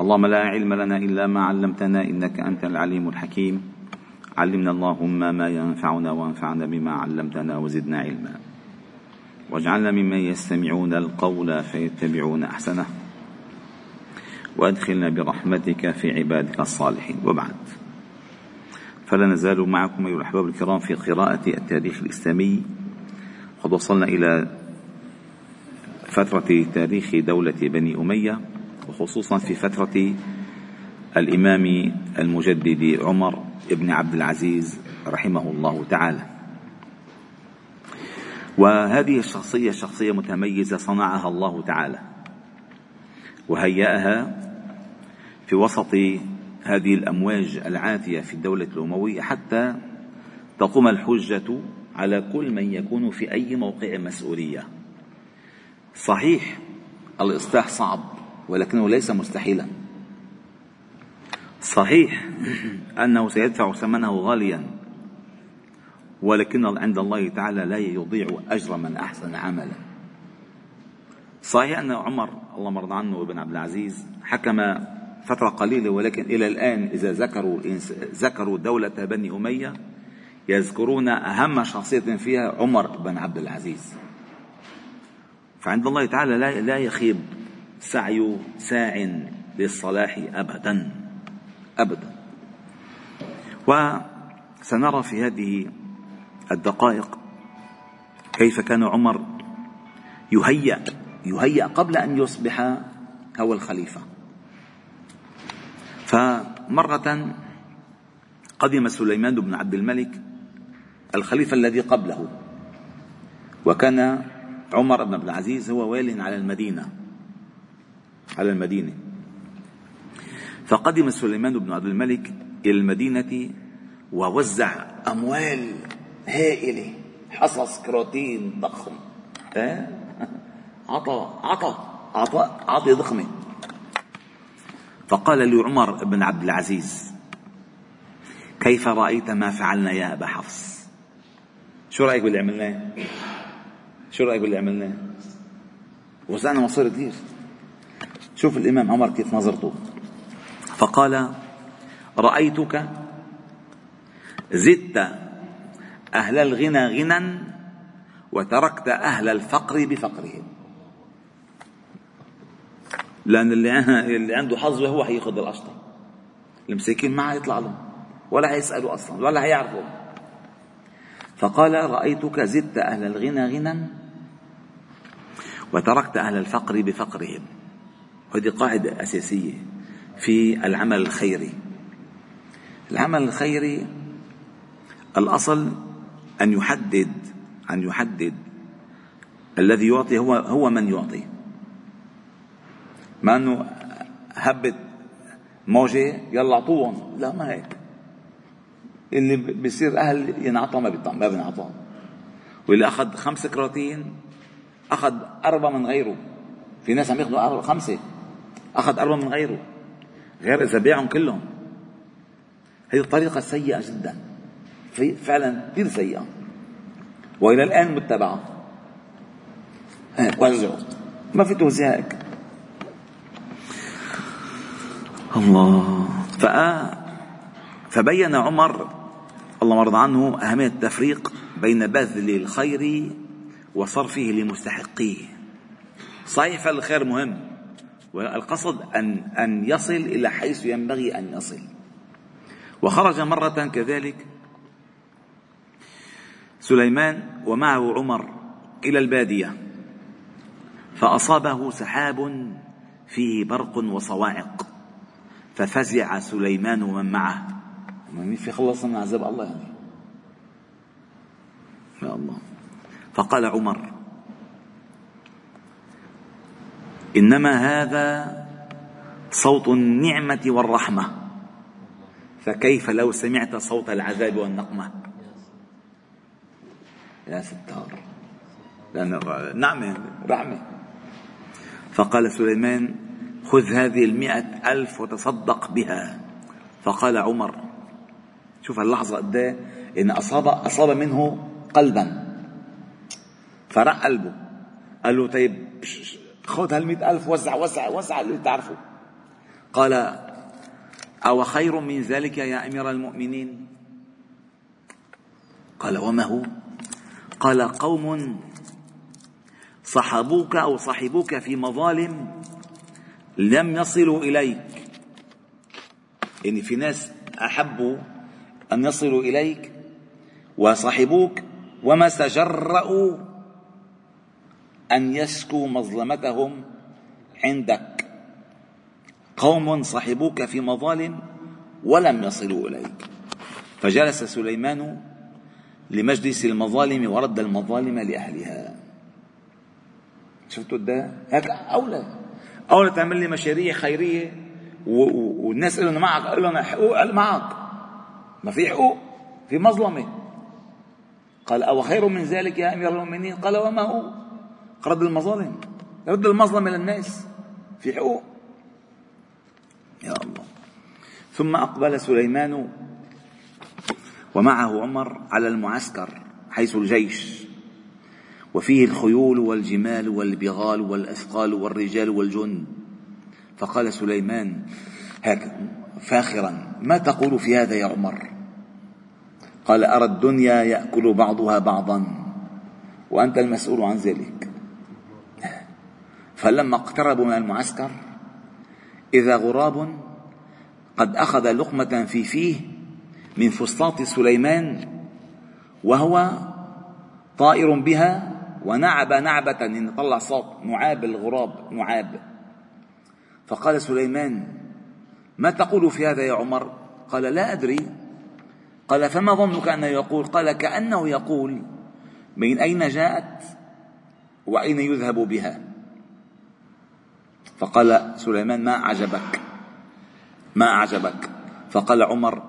اللهم لا علم لنا إلا ما علمتنا إنك أنت العليم الحكيم. علمنا اللهم ما ينفعنا وانفعنا بما علمتنا وزدنا علما. واجعلنا ممن يستمعون القول فيتبعون أحسنه. وأدخلنا برحمتك في عبادك الصالحين. وبعد. فلا نزال معكم أيها الأحباب الكرام في قراءة التاريخ الإسلامي. قد وصلنا إلى فترة تاريخ دولة بني أمية. وخصوصا في فترة الإمام المجدد عمر بن عبد العزيز رحمه الله تعالى. وهذه الشخصية شخصية متميزة صنعها الله تعالى وهيأها في وسط هذه الأمواج العاتية في الدولة الأموية حتى تقوم الحجة على كل من يكون في أي موقع مسؤولية. صحيح الإصلاح صعب ولكنه ليس مستحيلا. صحيح أنه سيدفع ثمنه غاليا ولكن عند الله تعالى لا يضيع أجر من أحسن عملا. صحيح أن عمر الله مرضى عنه وابن عبد العزيز حكم فترة قليلة ولكن إلى الآن إذا ذكروا ذكروا دولة بني أمية يذكرون أهم شخصية فيها عمر بن عبد العزيز. فعند الله تعالى لا لا يخيب سعي ساع للصلاح أبدا أبدا. وسنرى في هذه الدقائق كيف كان عمر يهيأ يهيأ قبل أن يصبح هو الخليفة. فمرة قدم سليمان بن عبد الملك الخليفة الذي قبله وكان عمر بن عبد العزيز هو وال على المدينة. على المدينة. فقدم سليمان بن عبد الملك إلى المدينة ووزع أموال هائلة حصص كراتين ضخم. عطى عطى عطى عطي ضخمة. فقال لعمر بن عبد العزيز كيف رأيت ما فعلنا يا أبا حفص؟ شو رأيك باللي عملناه؟ شو رأيك باللي عملناه؟ وزعنا مصير كثير شوف الإمام عمر كيف نظرته. فقال رأيتك زدت أهل الغنى غنى وتركت أهل الفقر بفقرهم لأن اللي عنده حظ هو حياخذ القشطة المساكين ما حيطلع لهم ولا حيسألوا أصلا ولا حيعرفوا. فقال رأيتك زدت أهل الغنى غنى وتركت أهل الفقر بفقرهم. وهذه قاعدة أساسية في العمل الخيري. العمل الخيري الأصل أن يحدد أن يحدد. الذي يعطي هو هو من يعطي. ما إنه هبت موجة يلا أعطوهم. لا ما هيك. اللي بيصير أهل ينعطى ما ما بينعطى واللي أخذ خمس كراتين أخذ أربعة من غيره. في ناس عم ياخذوا خمسة. أخذ اربعه من غيره. غير اذا بيعهم كلهم. هذه الطريقة سيئة جدا. فعلا كثير سيئة. وإلى الآن متبعة. وزعوا ما في توزيع هيك الله. فأ فبين عمر الله مرضى عنه أهمية التفريق بين بذل الخير وصرفه لمستحقيه. صحيح فالخير مهم. والقصد أن أن يصل إلى حيث ينبغي أن يصل. وخرج مرة كذلك سليمان ومعه عمر إلى البادية فأصابه سحاب فيه برق وصواعق ففزع سليمان ومن معه. مين في خلص من عذاب الله يعني يا الله. فقال عمر إنما هذا صوت النعمة والرحمة. فكيف لو سمعت صوت العذاب والنقمة؟ يا ستار. نعمة رحمة. فقال سليمان خذ هذه المئة ألف وتصدق بها. فقال عمر شوف اللحظة قد إيه؟ إن أصاب أصاب منه قلبا. فرق قلبه. قال له طيب خذ هالمئة ألف وزع وزع وزع اللي تعرفه. قال أو خير من ذلك يا أمير المؤمنين؟ قال وما هو؟ قال قوم صحبوك أو صحبوك في مظالم لم يصلوا إليك. يعني في ناس أحبوا أن يصلوا إليك وصحبوك وما تجرأوا أن يشكوا مظلمتهم عندك. قوم صحبوك في مظالم ولم يصلوا إليك. فجلس سليمان لمجلس المظالم ورد المظالم لأهلها. شفتوا ده؟ هيك أولى. أولى تعمل لي مشاريع خيرية والناس قالوا معك. قال لهم حقوق قال معك. ما في حقوق في مظلمة. قال أو خير من ذلك يا أمير المؤمنين؟ قال وما هو؟ رد المظالم رد المظلمة للناس في حقوق. يا الله. ثم أقبل سليمان ومعه عمر على المعسكر حيث الجيش. وفيه الخيول والجمال والبغال والأثقال والرجال والجند فقال سليمان فاخرا ما تقول في هذا يا عمر؟ قال أرى الدنيا يأكل بعضها بعضا وأنت المسؤول عن ذلك. فلما اقتربوا من المعسكر إذا غراب قد أخذ لقمة في فيه من فسطاط سليمان وهو طائر بها ونعب نعبة إن طلع صوت نعاب الغراب نعاب. فقال سليمان ما تقول في هذا يا عمر؟ قال لا أدري. قال فما ظنك أنه يقول؟ قال كأنه يقول من أين جاءت وأين يذهب بها؟ فقال سليمان ما أعجبك؟ ما أعجبك؟ فقال عمر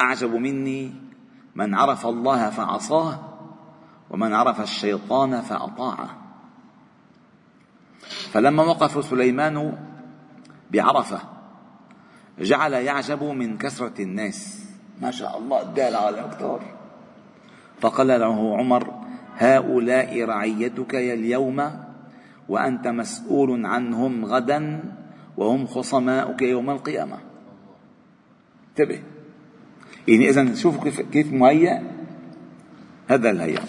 أعجب مني من عرف الله فعصاه ومن عرف الشيطان فأطاعه. فلما وقف سليمان بعرفة جعل يعجب من كثرة الناس. ما شاء الله الدال على أكثر فقال له عمر هؤلاء رعيتك اليوم وأنت مسؤول عنهم غدا وهم خصماؤك يوم القيامة. انتبه. يعني إذا شوفوا كيف كيف مهيأ هذا الهيئة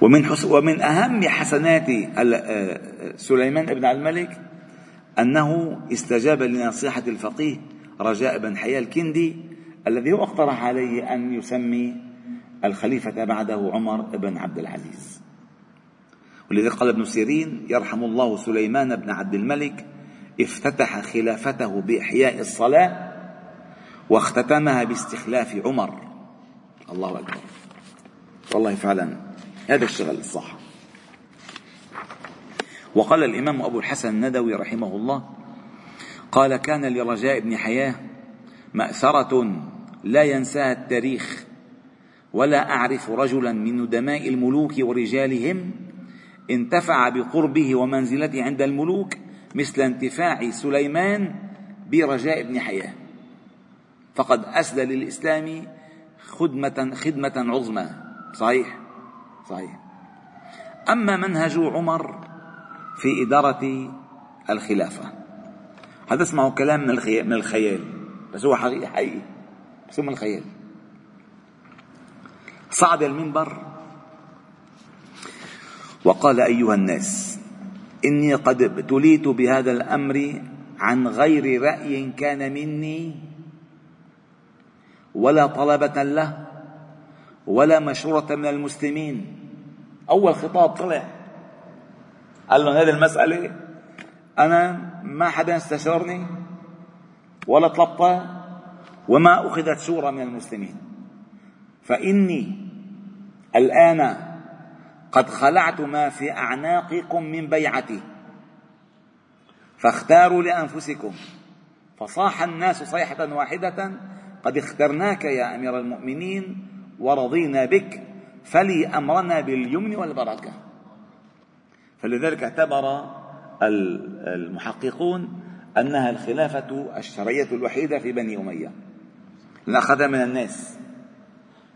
ومن ومن أهم حسنات آه، سليمان بن الملك أنه استجاب لنصيحة الفقيه رجاء بن حياة الكندي الذي هو اقترح عليه أن يسمي الخليفة بعده عمر بن عبد العزيز. ولذلك قال ابن سيرين يرحم الله سليمان بن عبد الملك افتتح خلافته بإحياء الصلاة واختتمها باستخلاف عمر. الله أكبر. والله فعلا هذا الشغل الصح وقال الإمام أبو الحسن الندوي رحمه الله قال كان لرجاء بن حياة مأثرة لا ينساها التاريخ ولا أعرف رجلا من ندماء الملوك ورجالهم انتفع بقربه ومنزلته عند الملوك مثل انتفاع سليمان برجاء بن حياة. فقد أسدى للإسلام خدمة خدمة عظمى. صحيح؟ صحيح. أما منهج عمر في إدارة الخلافة. هذا اسمعوا كلام من الخيال. بس هو حقيقي حقيقي. بس هو من الخيال. صعد المنبر وقال أيها الناس إني قد ابتليت بهذا الأمر عن غير رأي كان مني ولا طلبة له ولا مشورة من المسلمين. أول خطاب طلع. قال لهم هذه المسألة أنا ما حدا استشارني ولا طلبتها وما أخذت شورى من المسلمين. فإني الآن قد خلعت ما في أعناقكم من بيعتي. فاختاروا لأنفسكم. فصاح الناس صيحة واحدة قد اخترناك يا أمير المؤمنين ورضينا بك فلي أمرنا باليمن والبركة. فلذلك اعتبر المحققون أنها الخلافة الشرعية الوحيدة في بني أمية. أخذها من الناس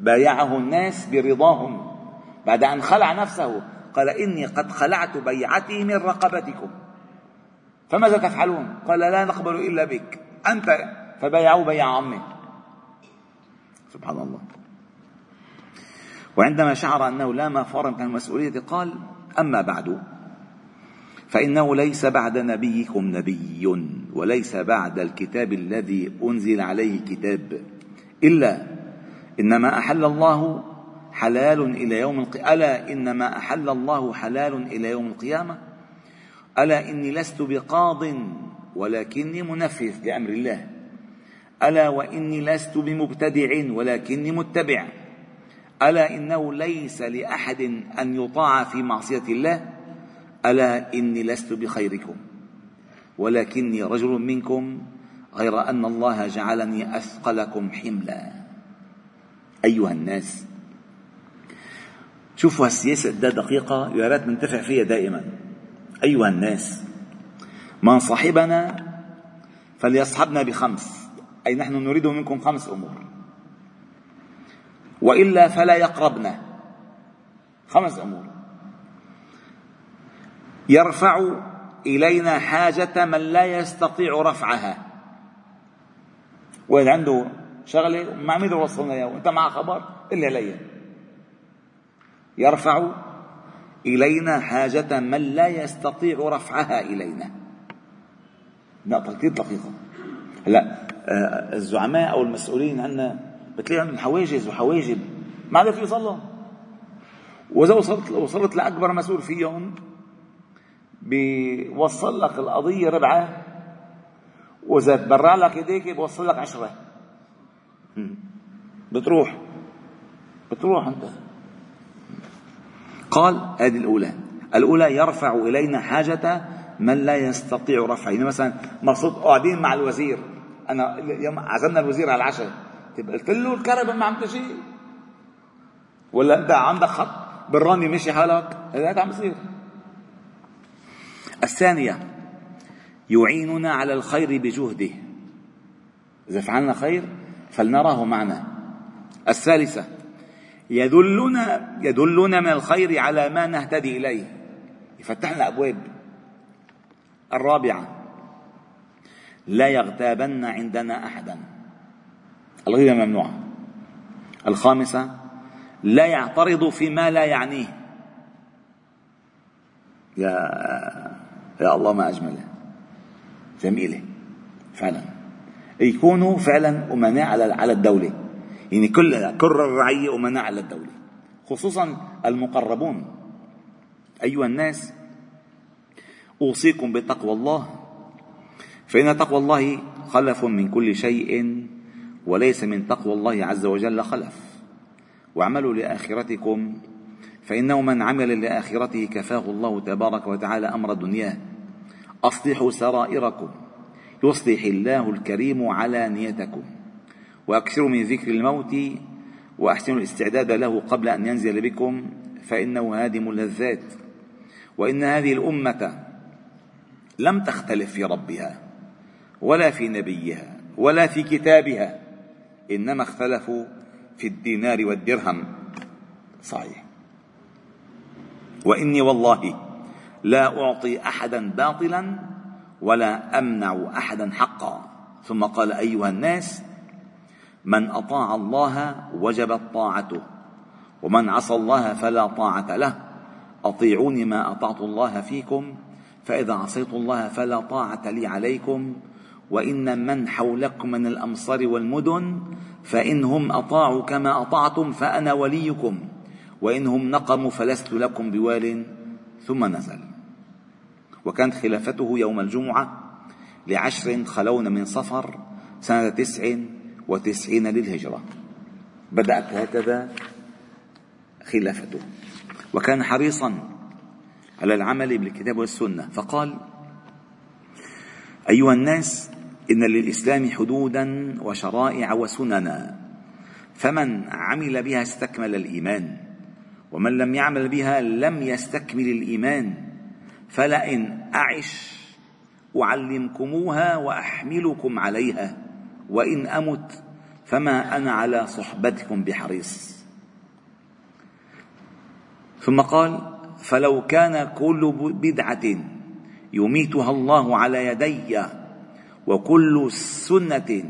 بايعه الناس برضاهم. بعد أن خلع نفسه قال إني قد خلعت بيعتي من رقبتكم. فماذا تفعلون؟ قال لا نقبل إلا بك. أنت فبايعوا بيع عمه سبحان الله. وعندما شعر أنه لا مفر من المسؤولية قال أما بعد فإنه ليس بعد نبيكم نبي وليس بعد الكتاب الذي أنزل عليه كتاب إلا إنما أحل الله حلال إلى يوم القيامة ألا إنما أحل الله حلال إلى يوم القيامة؟ ألا إني لست بقاض ولكني منفذ لأمر الله؟ ألا وإني لست بمبتدع ولكني متبع؟ ألا إنه ليس لأحد أن يطاع في معصية الله؟ ألا إني لست بخيركم ولكني رجل منكم غير أن الله جعلني أثقلكم حملا. أيها الناس شوفوا هالسياسة قد دقيقة يا ريت ننتفع فيها دائما. أيها الناس من صاحبنا فليصحبنا بخمس. أي نحن نريد منكم خمس أمور. وإلا فلا يقربنا. خمس أمور. يرفع إلينا حاجة من لا يستطيع رفعها. وإذا عنده شغلة ما عم يقدر يوصلنا إياه وأنت مع خبر؟ إلا علي يرفع إلينا حاجة من لا يستطيع رفعها إلينا. نقطة كثير دقيقة هلا آه، الزعماء أو المسؤولين عنا بتلاقي عندهم حواجز وحواجب. ما عاد في يصلوا. وإذا وصلت وصلت لأكبر مسؤول فيهم بيوصل لك القضية ربعة. وإذا تبرع لك يديك بوصل لك عشرة. بتروح. بتروح أنت. قال هذه الأولى. الأولى يرفع إلينا حاجة من لا يستطيع رفعه يعني مثلا مقصود قاعدين مع الوزير. أنا يوم عزمنا الوزير على العشاء. طيب قلت له الكهرباء ما عم تجي ولا أنت عندك خط بالرمي مشي حالك؟ هذا عم بصير الثانية يعيننا على الخير بجهده. إذا فعلنا خير فلنراه معنا. الثالثة يدلنا يدلنا من الخير على ما نهتدي إليه. يفتح لنا أبواب. الرابعة لا يغتابن عندنا أحدا. الغيبة ممنوعة الخامسة لا يعترض فيما لا يعنيه. يا يا الله ما أجمله. جميلة. فعلا. يكونوا فعلا أمناء على على الدولة. يعني كل كل الرعية أمناء على الدولة خصوصا المقربون. أيها الناس أوصيكم بتقوى الله فإن تقوى الله خلف من كل شيء وليس من تقوى الله عز وجل خلف. واعملوا لآخرتكم فإنه من عمل لآخرته كفاه الله تبارك وتعالى أمر دنياه أصلحوا سرائركم يصلح الله الكريم على نيتكم وأكثروا من ذكر الموت وأحسنوا الاستعداد له قبل أن ينزل بكم فإنه هادم اللذات وإن هذه الأمة لم تختلف في ربها ولا في نبيها ولا في كتابها إنما اختلفوا في الدينار والدرهم. صحيح. وإني والله لا أعطي أحدا باطلا ولا أمنع أحدا حقا. ثم قال أيها الناس من أطاع الله وجبت طاعته ومن عصى الله فلا طاعة له. أطيعوني ما أطعت الله فيكم فإذا عصيت الله فلا طاعة لي عليكم وإن من حولكم من الأمصار والمدن فإنهم أطاعوا كما أطعتم فأنا وليكم وإنهم نقموا فلست لكم بوال ثم نزل. وكانت خلافته يوم الجمعة لعشر خلون من صفر سنة تسع وتسعين للهجرة. بدأت هكذا خلافته. وكان حريصا على العمل بالكتاب والسنة. فقال أيها الناس إن للإسلام حدودا وشرائع وسننا فمن عمل بها استكمل الإيمان ومن لم يعمل بها لم يستكمل الإيمان فلئن أعش أعلمكموها وأحملكم عليها. وإن أمت فما أنا على صحبتكم بحريص. ثم قال فلو كان كل بدعة يميتها الله على يدي وكل سنة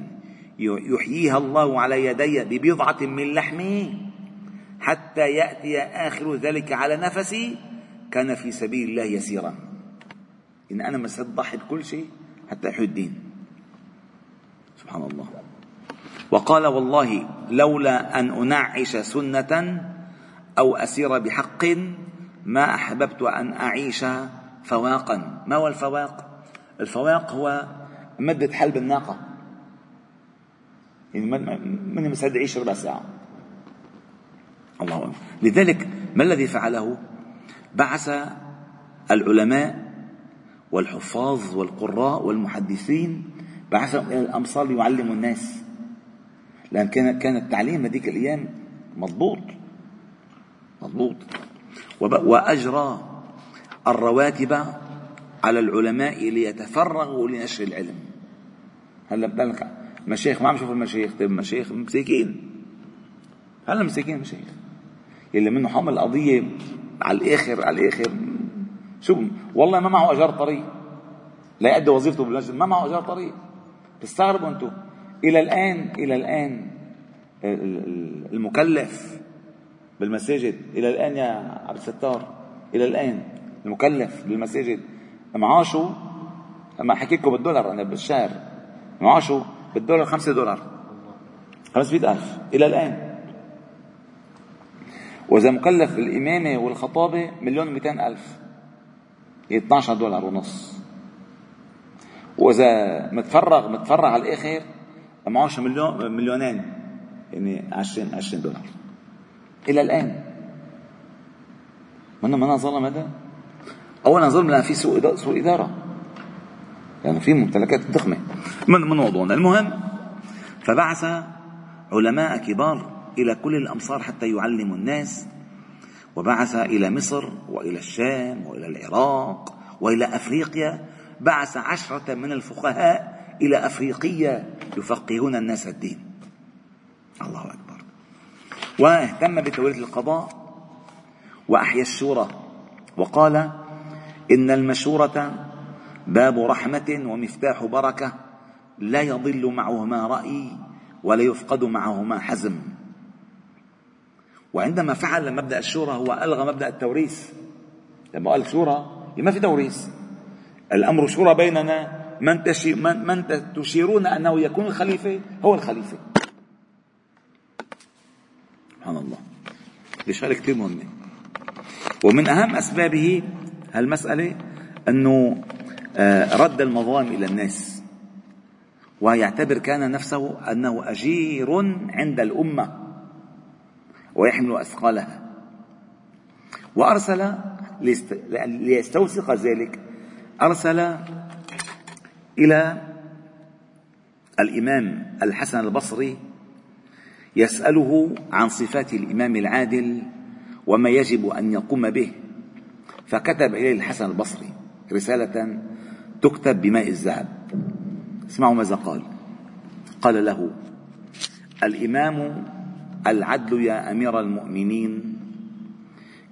يحييها الله على يدي ببضعة من لحمي حتى يأتي آخر ذلك على نفسي كان في سبيل الله يسيرا. إن أنا مسألة ضحي بكل شيء حتى أحيي الدين. سبحان الله. وقال والله لولا أن أنعش سنة أو أسير بحق ما أحببت أن أعيش فواقا. ما هو الفواق؟ الفواق هو مدة حلب الناقة. يعني من مستعد يعيش ربع ساعة. الله أكبر. لذلك ما الذي فعله؟ بعث العلماء والحفاظ والقراء والمحدثين بعثهم إلى الأمصار ليعلموا الناس. لأن كان كان التعليم هذيك الأيام مضبوط. مضبوط. وأجرى الرواتب على العلماء ليتفرغوا لنشر العلم. هلا بدك مشايخ ما عم شوف المشايخ؟ طيب مشايخ مساكين. هلا مساكين مشايخ. يلي منه حمل القضية على الآخر على الآخر. شو والله ما معه أجار طريق. لا يؤدي وظيفته بالمسجد ما معه أجار طريق. تستغربوا أنتم إلى الآن إلى الآن المكلف بالمساجد إلى الآن يا عبد الستار إلى الآن المكلف بالمساجد معاشه لما أحكي لكم بالدولار أنا بالشهر معاشه بالدولار خمسة دولار. 500 ألف. إلى الآن. وإذا مكلف بالإمامة والخطابة مليون ومئتين ألف. 12 دولار ونص. وإذا متفرغ متفرغ على الآخر معاشه مليون مليونين يعني 20 20 دولار. إلى الآن. منه منها ظلم هذا. اولا ظلم لأن في سوء سوء إدارة. يعني في ممتلكات ضخمة. من من موضوعنا؟ المهم فبعث علماء كبار إلى كل الأمصار حتى يعلموا الناس. وبعث إلى مصر وإلى الشام وإلى العراق وإلى أفريقيا. بعث عشرة من الفقهاء إلى أفريقيا يفقهون الناس الدين. الله أكبر. واهتم بتوليه القضاء وأحيا الشورى. وقال إن المشورة باب رحمة ومفتاح بركة لا يضل معهما رأي ولا يفقد معهما حزم. وعندما فعل مبدأ الشورى هو ألغى مبدأ التوريث. لما قال شورى ما في توريث. الأمر شورى بيننا. من, من تشيرون أنه يكون الخليفة؟ هو الخليفة. سبحان الله. بشغلة كثير مهمة. ومن أهم أسبابه هالمسألة أنه آه، رد المظالم إلى الناس. ويعتبر كان نفسه أنه أجير عند الأمة ويحمل أثقالها. وأرسل ليستوثق ذلك. أرسل إلى الإمام الحسن البصري يسأله عن صفات الإمام العادل وما يجب أن يقوم به فكتب إليه الحسن البصري رسالة تكتب بماء الذهب. اسمعوا ماذا قال. قال له الإمام العدل يا أمير المؤمنين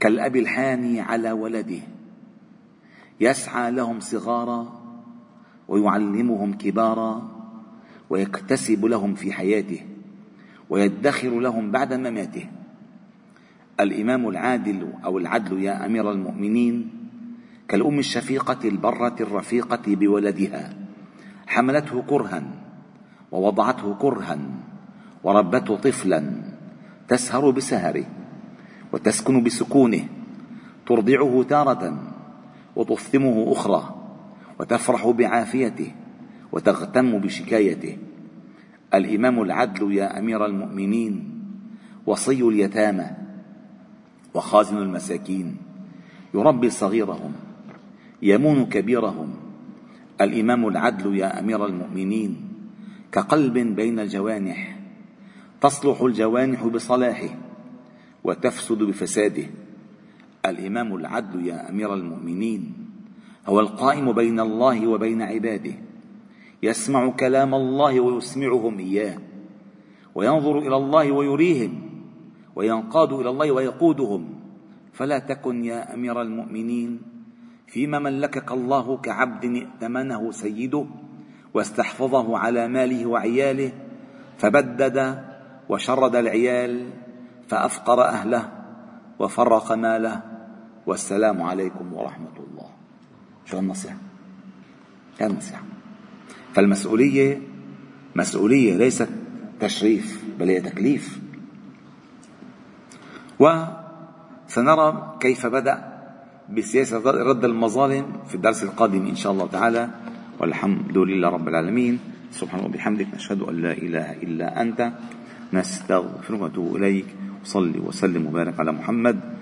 كالأب الحاني على ولده يسعى لهم صغارا ويعلمهم كبارا ويكتسب لهم في حياته ويدخر لهم بعد مماته. الإمام العادل أو العدل يا أمير المؤمنين كالأم الشفيقة البرة الرفيقة بولدها حملته كرها ووضعته كرها وربته طفلا تسهر بسهره وتسكن بسكونه ترضعه تارة وتفثمه أخرى وتفرح بعافيته وتغتم بشكايته. الإمام العدل يا أمير المؤمنين وصي اليتامى وخازن المساكين. يربي صغيرهم يمون كبيرهم. الإمام العدل يا أمير المؤمنين كقلب بين الجوانح تصلح الجوانح بصلاحه وتفسد بفساده. الإمام العدل يا أمير المؤمنين. هو القائم بين الله وبين عباده. يسمع كلام الله ويسمعهم إياه. وينظر إلى الله ويريهم. وينقاد إلى الله ويقودهم. فلا تكن يا أمير المؤمنين. فيما ملكك الله كعبد ائتمنه سيده واستحفظه على ماله وعياله فبدد وشرد العيال فأفقر أهله وفرق ماله. والسلام عليكم ورحمة الله. شو النصيحة؟ هي النصيحة. فالمسؤولية مسؤولية ليست تشريف بل هي تكليف. وسنرى كيف بدأ بسياسة رد المظالم في الدرس القادم إن شاء الله تعالى. والحمد لله رب العالمين. سبحانه وبحمدك نشهد أن لا إله إلا أنت. نستغفرك ونتوب إليك. وصلي وسلم وبارك على محمد.